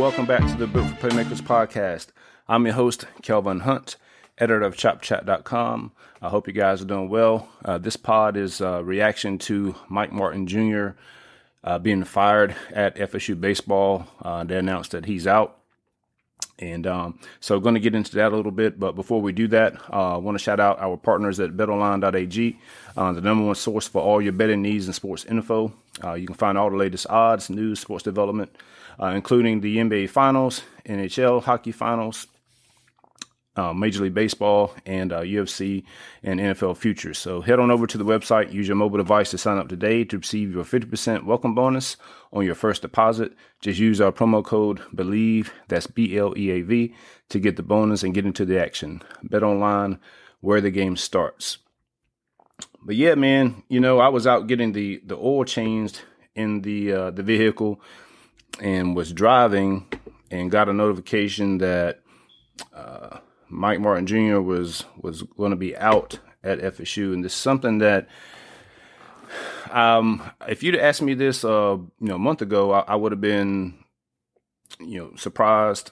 Welcome back to the Built for Playmakers podcast. I'm your host, Kelvin Hunt, editor of ChopChat.com. I hope you guys are doing well. Uh, this pod is a reaction to Mike Martin Jr. Uh, being fired at FSU baseball. Uh, they announced that he's out. And um, so, going to get into that a little bit. But before we do that, uh, I want to shout out our partners at BetOnline.ag, uh, the number one source for all your betting needs and sports info. Uh, you can find all the latest odds, news, sports development, uh, including the NBA Finals, NHL hockey finals, uh, Major League Baseball, and uh, UFC and NFL futures. So head on over to the website, use your mobile device to sign up today to receive your 50% welcome bonus on your first deposit. Just use our promo code BLEAV, that's B L E A V, to get the bonus and get into the action. Bet online where the game starts. But yeah, man, you know, I was out getting the, the oil changed in the uh, the vehicle and was driving and got a notification that uh, Mike Martin Jr. was was going to be out at FSU, and this is something that, um, if you'd asked me this, uh, you know, a month ago, I, I would have been, you know, surprised.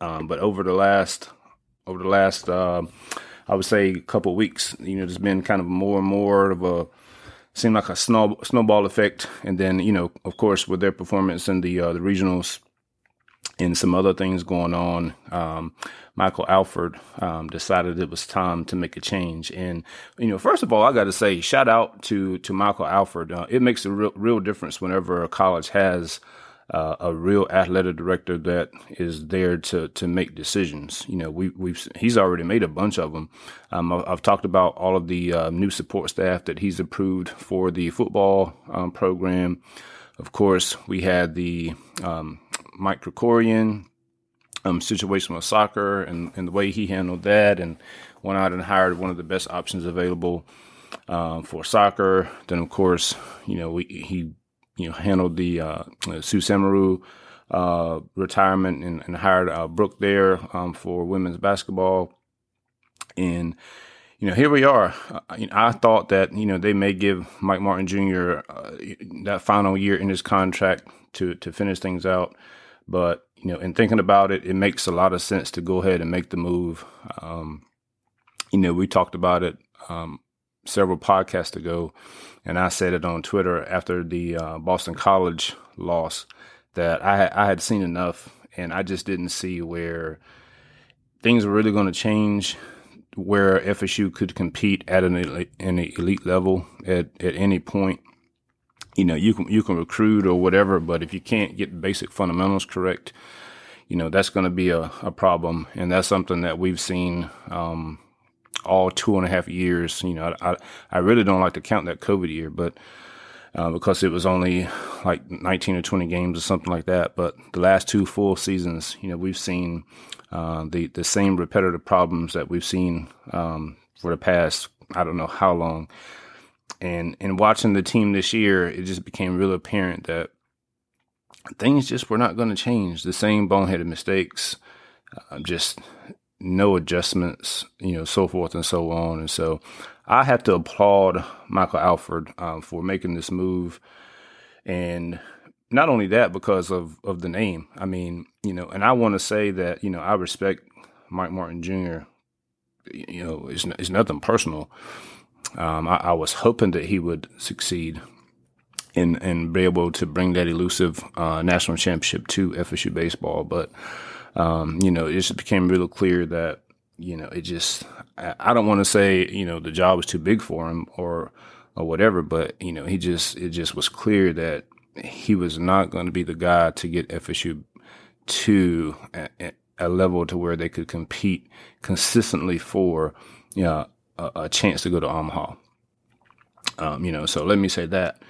Um, but over the last, over the last, uh, I would say, couple weeks, you know, there's been kind of more and more of a seemed like a snow, snowball effect, and then you know, of course, with their performance in the uh, the regionals and some other things going on, um, Michael Alford um, decided it was time to make a change. And you know, first of all, I got to say, shout out to to Michael Alford. Uh, it makes a real real difference whenever a college has uh, a real athletic director that is there to to make decisions. You know, we we've he's already made a bunch of them. Um, I've talked about all of the uh, new support staff that he's approved for the football um, program. Of course, we had the um, Mike Krikorian um, situation with soccer and, and the way he handled that, and went out and hired one of the best options available um, for soccer. Then, of course, you know we, he you know handled the uh, Sue Semrau uh, retirement and, and hired uh, Brooke there um, for women's basketball, and you know, here we are. Uh, I thought that you know they may give Mike Martin Jr. Uh, that final year in his contract to to finish things out, but you know, in thinking about it, it makes a lot of sense to go ahead and make the move. Um, you know, we talked about it um, several podcasts ago, and I said it on Twitter after the uh, Boston College loss that I I had seen enough, and I just didn't see where things were really going to change where FSU could compete at an elite, an elite level at, at any point. You know, you can you can recruit or whatever, but if you can't get basic fundamentals correct, you know that's going to be a, a problem, and that's something that we've seen um, all two and a half years. You know, I I really don't like to count that COVID year, but uh, because it was only like 19 or 20 games or something like that. But the last two full seasons, you know, we've seen uh, the the same repetitive problems that we've seen um, for the past I don't know how long. And in watching the team this year, it just became real apparent that things just were not going to change. The same boneheaded mistakes, uh, just no adjustments, you know, so forth and so on. And so I have to applaud Michael Alford um, for making this move. And not only that, because of, of the name. I mean, you know, and I want to say that, you know, I respect Mike Martin Jr. You know, it's, it's nothing personal. Um, I, I, was hoping that he would succeed and and be able to bring that elusive uh, national championship to FSU baseball. But um, you know, it just became real clear that you know it just I, don't want to say you know the job was too big for him or or whatever, but you know he just it just was clear that he was not going to be the guy to get FSU to a, a, level to where they could compete consistently for you know a, a chance to go to Omaha. Um, you know, so let me say that.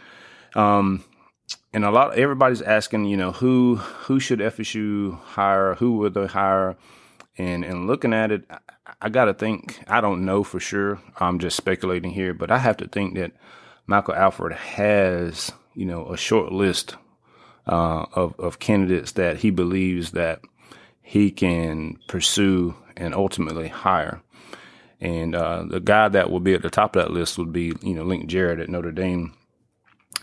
Um, and a lot, everybody's asking, you know, who who should FSU hire? Who would they hire? And and looking at it, I, I got to think. I don't know for sure. I'm just speculating here, but I have to think that Michael Alford has, you know, a short list uh, of of candidates that he believes that he can pursue and ultimately hire. And uh, the guy that will be at the top of that list would be, you know, Link Jarrett at Notre Dame.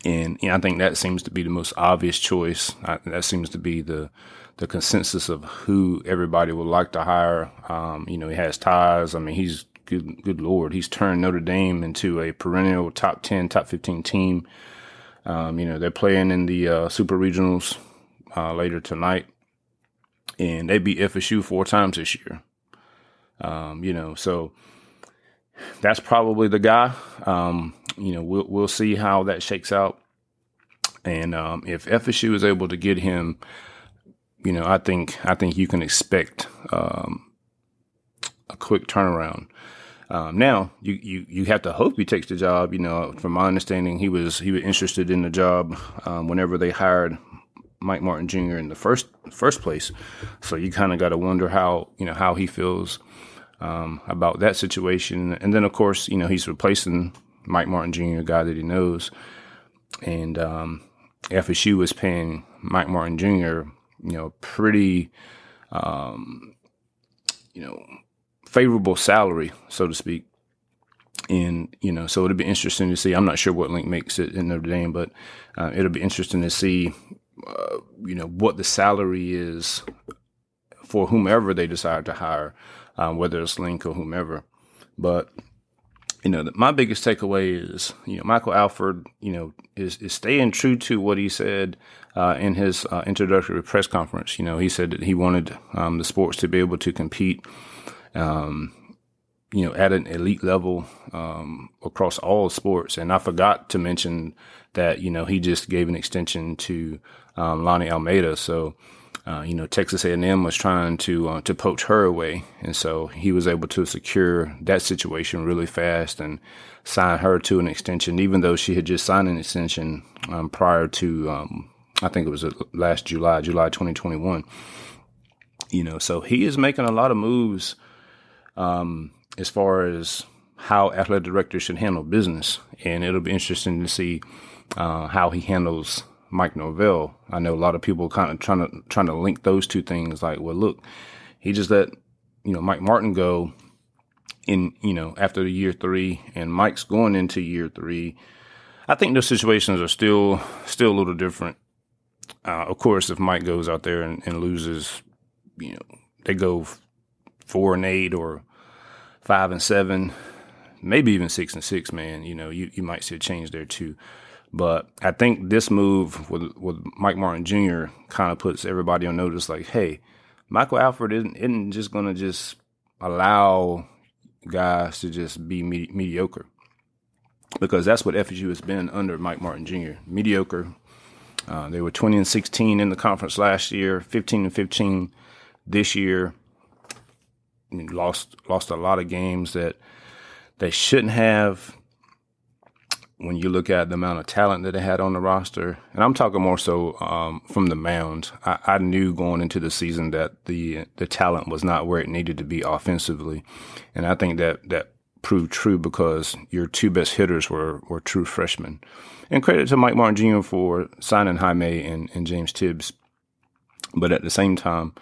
And you know, I think that seems to be the most obvious choice. I, that seems to be the the consensus of who everybody would like to hire. Um, you know, he has ties. I mean, he's good. Good lord, he's turned Notre Dame into a perennial top ten, top fifteen team. Um, you know, they're playing in the uh, super regionals uh, later tonight, and they beat FSU four times this year. Um, you know, so that's probably the guy. Um, you know, we'll we'll see how that shakes out, and um, if FSU is able to get him, you know, I think I think you can expect um, a quick turnaround. Um, now you, you you have to hope he takes the job. You know, from my understanding, he was he was interested in the job um, whenever they hired Mike Martin Jr. in the first first place. So you kind of got to wonder how you know how he feels um, about that situation. And then of course you know he's replacing Mike Martin Jr., a guy that he knows, and um, FSU was paying Mike Martin Jr. you know pretty um, you know favorable salary, so to speak. And you know, so it'll be interesting to see. I'm not sure what Link makes it in Notre Dame, but uh, it'll be interesting to see uh, you know, what the salary is for whomever they decide to hire, um, whether it's Link or whomever. But you know, my biggest takeaway is, you know, Michael Alford, you know, is, is staying true to what he said uh, in his uh, introductory press conference. You know, he said that he wanted um, the sports to be able to compete, um, you know, at an elite level um, across all sports. And I forgot to mention that, you know, he just gave an extension to um, Lonni Alameda. So, uh, you know, Texas A&M was trying to uh, to poach her away, and so he was able to secure that situation really fast and sign her to an extension, even though she had just signed an extension um, prior to, um, I think it was uh, last July, July 2021. You know, so he is making a lot of moves um, as far as how athletic directors should handle business, and it'll be interesting to see uh, how he handles Mike Norvell. I know a lot of people kind of trying to trying to link those two things. Like, well, look, he just let you know Mike Martin go in you know after year three, and Mike's going into year three. I think those situations are still still a little different. Uh, of course, if Mike goes out there and, and loses, you know, they go four and eight or five and seven, maybe even six and six. Man, you know, you you might see a change there too. But I think this move with with Mike Martin Jr. kind of puts everybody on notice, like, hey, Michael Alford isn't, isn't just going to just allow guys to just be me- mediocre, because that's what FSU has been under Mike Martin Jr. Mediocre. Uh, they were 20 and 16 in the conference last year, 15 and 15 this year. I mean, lost lost a lot of games that they shouldn't have when you look at the amount of talent that they had on the roster, and I'm talking more so um, from the mound, I, I, knew going into the season that the the talent was not where it needed to be offensively, and I think that that proved true because your two best hitters were were true freshmen. And credit to Mike Martin Jr. for signing Jaime and, and James Tibbs, but at the same time,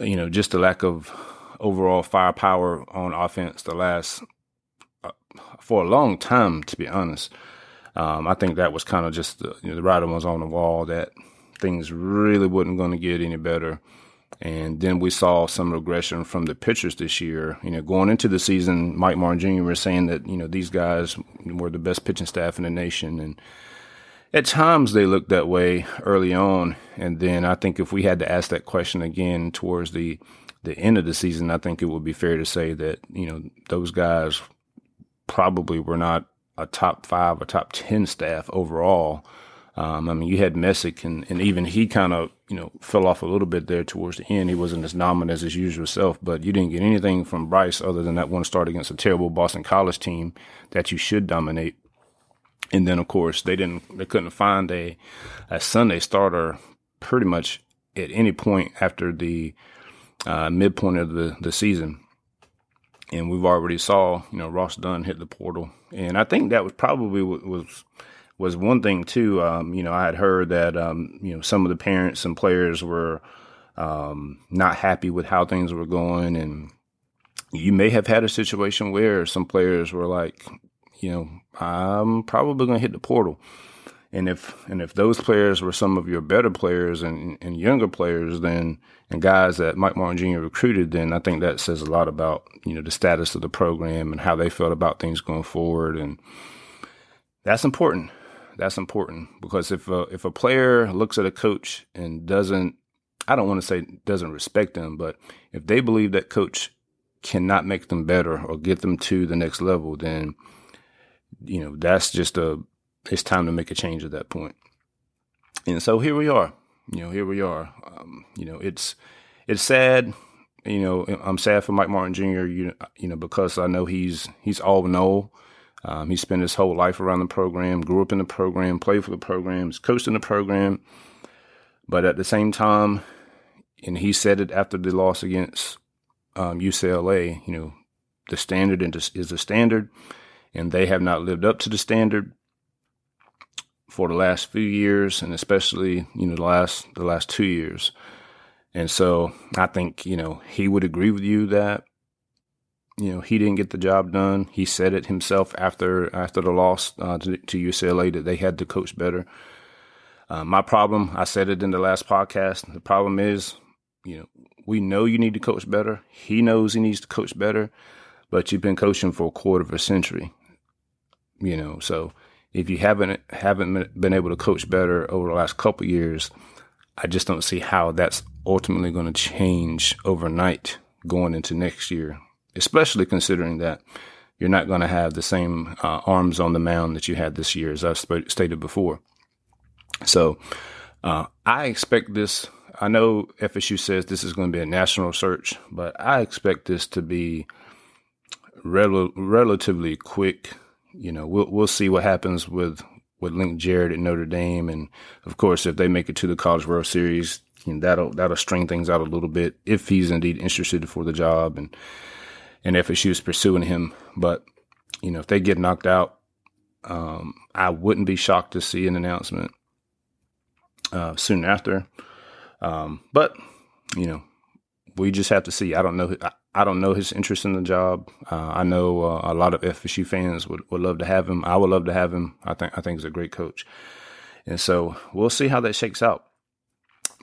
you know, just the lack of overall firepower on offense the last for a long time, to be honest. Um, I think that was kind of just the, you know, the writing was on the wall that things really wasn't going to get any better. And then we saw some regression from the pitchers this year. You know, going into the season, Mike Martin Jr. was saying that you know these guys were the best pitching staff in the nation, and at times they looked that way early on. And then I think if we had to ask that question again towards the the end of the season, I think it would be fair to say that you know those guys probably were not a top five or top 10 staff overall. Um, I mean, you had Messick, and, and even he kind of, you know, fell off a little bit there towards the end. He wasn't as dominant as his usual self, but you didn't get anything from Bryce other than that one start against a terrible Boston College team that you should dominate. And then, of course, they didn't, they couldn't find a, a Sunday starter pretty much at any point after the uh, midpoint of the, the season. And we've already saw, you know, Ross Dunn hit the portal. And I think that was probably was, was one thing too. Um, you know, I had heard that, um, you know, some of the parents and players were, um, not happy with how things were going. And you may have had a situation where some players were like, you know, I'm probably going to hit the portal. And if and if those players were some of your better players and, and younger players, then and guys that Mike Martin Jr. recruited, then I think that says a lot about you know the status of the program and how they felt about things going forward, and that's important. That's important because if a, if a player looks at a coach and doesn't, I don't want to say doesn't respect them, but if they believe that coach cannot make them better or get them to the next level, then you know that's just a it's time to make a change at that point. And so here we are. You know, here we are. Um, you know, it's it's sad. You know, I'm sad for Mike Martin Jr. You you know because I know he's he's all know. Um, he spent his whole life around the program, grew up in the program, played for the program, coached in the program. But at the same time, and he said it after the loss against um, UCLA, you know, the standard is the standard, and they have not lived up to the standard for the last few years, and especially you know the last the last two years. And so I think you know he would agree with you that you know he didn't get the job done. He said it himself after after the loss uh, to, to, UCLA that they had to coach better. Uh, my problem, I said it in the last podcast. The problem is, you know, we know you need to coach better. He knows he needs to coach better, but you've been coaching for a quarter of a century. You know, so if you haven't haven't been able to coach better over the last couple years, I just don't see how that's ultimately going to change overnight going into next year, especially considering that you're not going to have the same uh, arms on the mound that you had this year, as I've sp- stated before. So uh, I expect this. I know FSU says this is going to be a national search, but I expect this to be rel- relatively quick you know, we'll we'll see what happens with with Link Jarrett at Notre Dame, and of course, if they make it to the College World Series, you know, that'll that'll string things out a little bit if he's indeed interested for the job, and and FSU is pursuing him. But you know, if they get knocked out, um, I wouldn't be shocked to see an announcement uh, soon after. Um, but you know, we just have to see. I don't know. I, don't know his interest in the job. Uh, I know uh, a lot of FSU fans would, would love to have him. I would love to have him. I think I think he's a great coach, and so we'll see how that shakes out.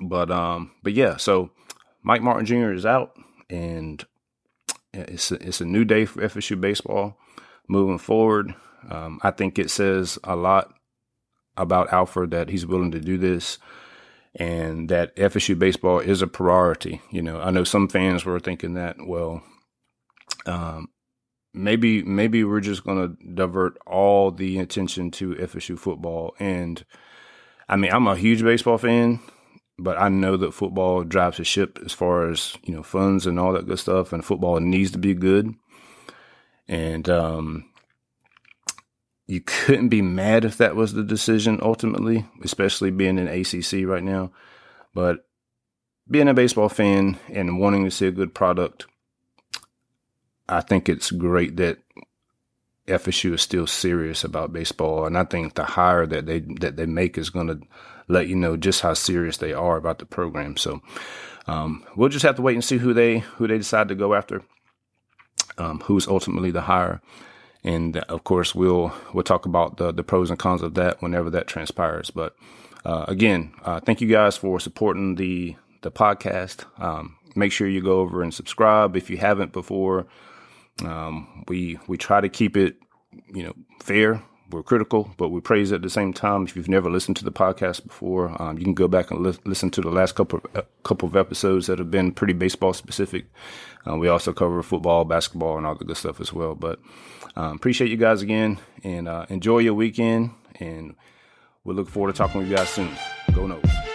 But um, but yeah, so Mike Martin Jr. is out, and it's a, it's a new day for FSU baseball moving forward. Um, I think it says a lot about Alford that he's willing to do this and that FSU baseball is a priority. You know, I know some fans were thinking that, well, um, maybe maybe we're just going to divert all the attention to FSU football. And I mean, I'm a huge baseball fan, but I know that football drives the ship as far as you know funds and all that good stuff, and football needs to be good. And um, you couldn't be mad if that was the decision ultimately, especially being in ACC right now. But being a baseball fan and wanting to see a good product, I think it's great that FSU is still serious about baseball, and I think the hire that they that they make is going to let you know just how serious they are about the program. So um, we'll just have to wait and see who they who they decide to go after, um, who's ultimately the hire and of course we'll we'll talk about the the pros and cons of that whenever that transpires. But uh, again, uh, thank you guys for supporting the the podcast. Um, make sure you go over and subscribe if you haven't before. Um, we we try to keep it you know fair. We're critical, but we praise at the same time. If you've never listened to the podcast before, um, you can go back and li- listen to the last couple of, uh, couple of episodes that have been pretty baseball specific. Uh, we also cover football, basketball, and all the good stuff as well. But um, appreciate you guys again and uh, enjoy your weekend. And we look forward to talking with you guys soon. Go Noles.